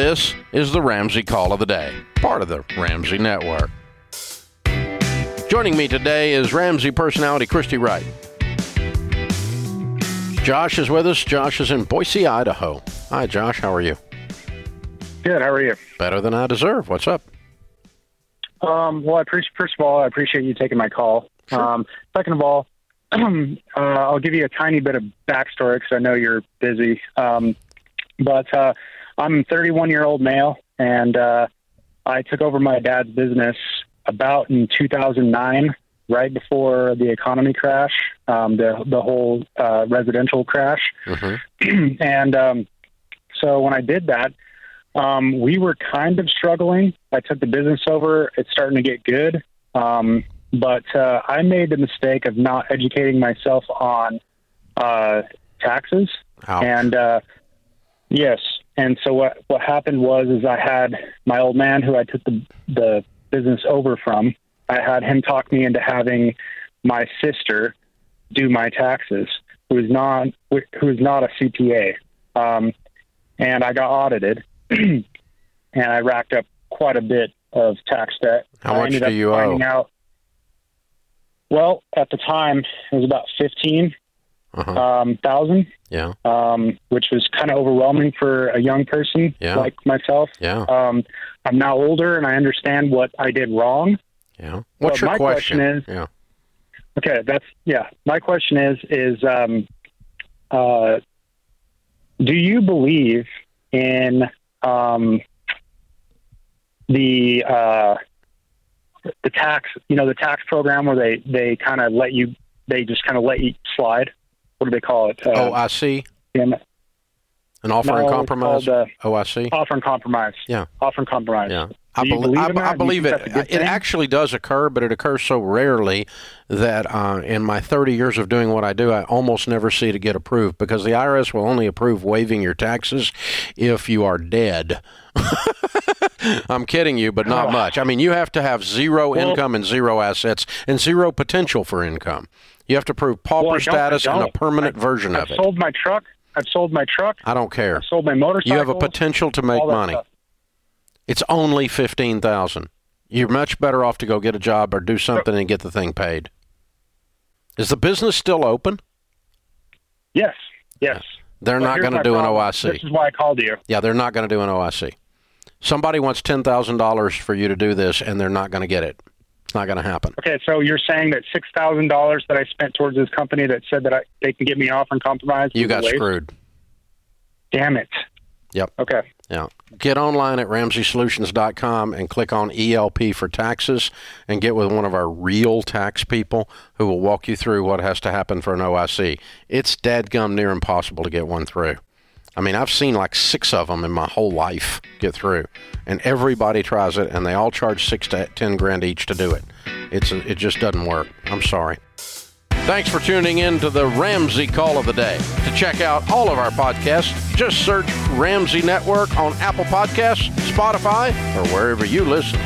This is the Ramsey Call of the Day, part of the Ramsey Network. Joining me today is Ramsey personality Christy Wright. Josh is with us. Josh is in Boise, Idaho. Hi, Josh. How are you? Good. How are you? Better than I deserve. What's up? Um, well, I appreciate. First of all, I appreciate you taking my call. Sure. Um, second of all, uh, I'll give you a tiny bit of backstory because I know you're busy. Um, but uh, I'm a 31 year old male, and uh, I took over my dad's business about in 2009, right before the economy crash, um, the the whole uh, residential crash. Mm-hmm. and um, so when I did that, um, we were kind of struggling. I took the business over; it's starting to get good, um, but uh, I made the mistake of not educating myself on uh, taxes. Ouch. And uh, yes, and so what what happened was is I had my old man who I took the the business over from. I had him talk me into having my sister do my taxes, who is not who is not a CPA, um, and I got audited, and I racked up quite a bit of tax debt. How much do you owe? Out, well, at the time it was about fifteen Uh-huh. um, thousand Yeah. um, which was kind of overwhelming for a young person Yeah. like myself. Yeah. Um, I'm now older and I understand what I did wrong. Yeah. What's Well, your my question is- yeah. Okay, that's yeah. My question is is um, uh, do you believe in um, the uh, the tax you know the tax program where they they kind of let you they just kind of let you slide? What do they call it? Uh, OIC? in- An offer no, and compromise? called, uh, OIC? offer and compromise. Yeah. Offer and compromise. Yeah. I, belie- believe I. I believe it. that's a good It thing? actually does occur, but it occurs so rarely that uh, in my 30 years of doing what I do, I almost never see it get approved because the IRS will only approve waiving your taxes if you are dead. I'm kidding you, but not much. I mean, you have to have zero Well- income and zero assets and zero potential for income. You have to prove pauper Well, I don't- I status and a permanent I- version I've of it. sold my truck. I've sold my truck. I don't care. I've sold my motorcycle. You have a potential to make money. stuff. It's only fifteen thousand. You're much better off to go get a job or do something and get the thing paid. Is the business still open? Yes. Yes. They're But not going to do an problem. OIC. This is why I called you. Yeah, they're not going to do an OIC. Somebody wants ten thousand dollars for you to do this, and they're not going to get it. It's not going to happen. Okay, so you're saying that six thousand dollars that I spent towards this company that said that I, they can get me off and compromise. You got screwed. Damn it. Yep. Okay. Yeah. Get online at RamseySolutions.com and click on ELP for taxes and get with one of our real tax people who will walk you through what has to happen for an OIC. It's dadgum near impossible to get one through. I mean, I've seen like six of them in my whole life get through, and everybody tries it, and they all charge six to ten grand each to do it. It's it just doesn't work. I'm sorry. Thanks for tuning in to the Ramsey Call of the Day. To check out all of our podcasts, just search Ramsey Network on Apple Podcasts, Spotify, or wherever you listen.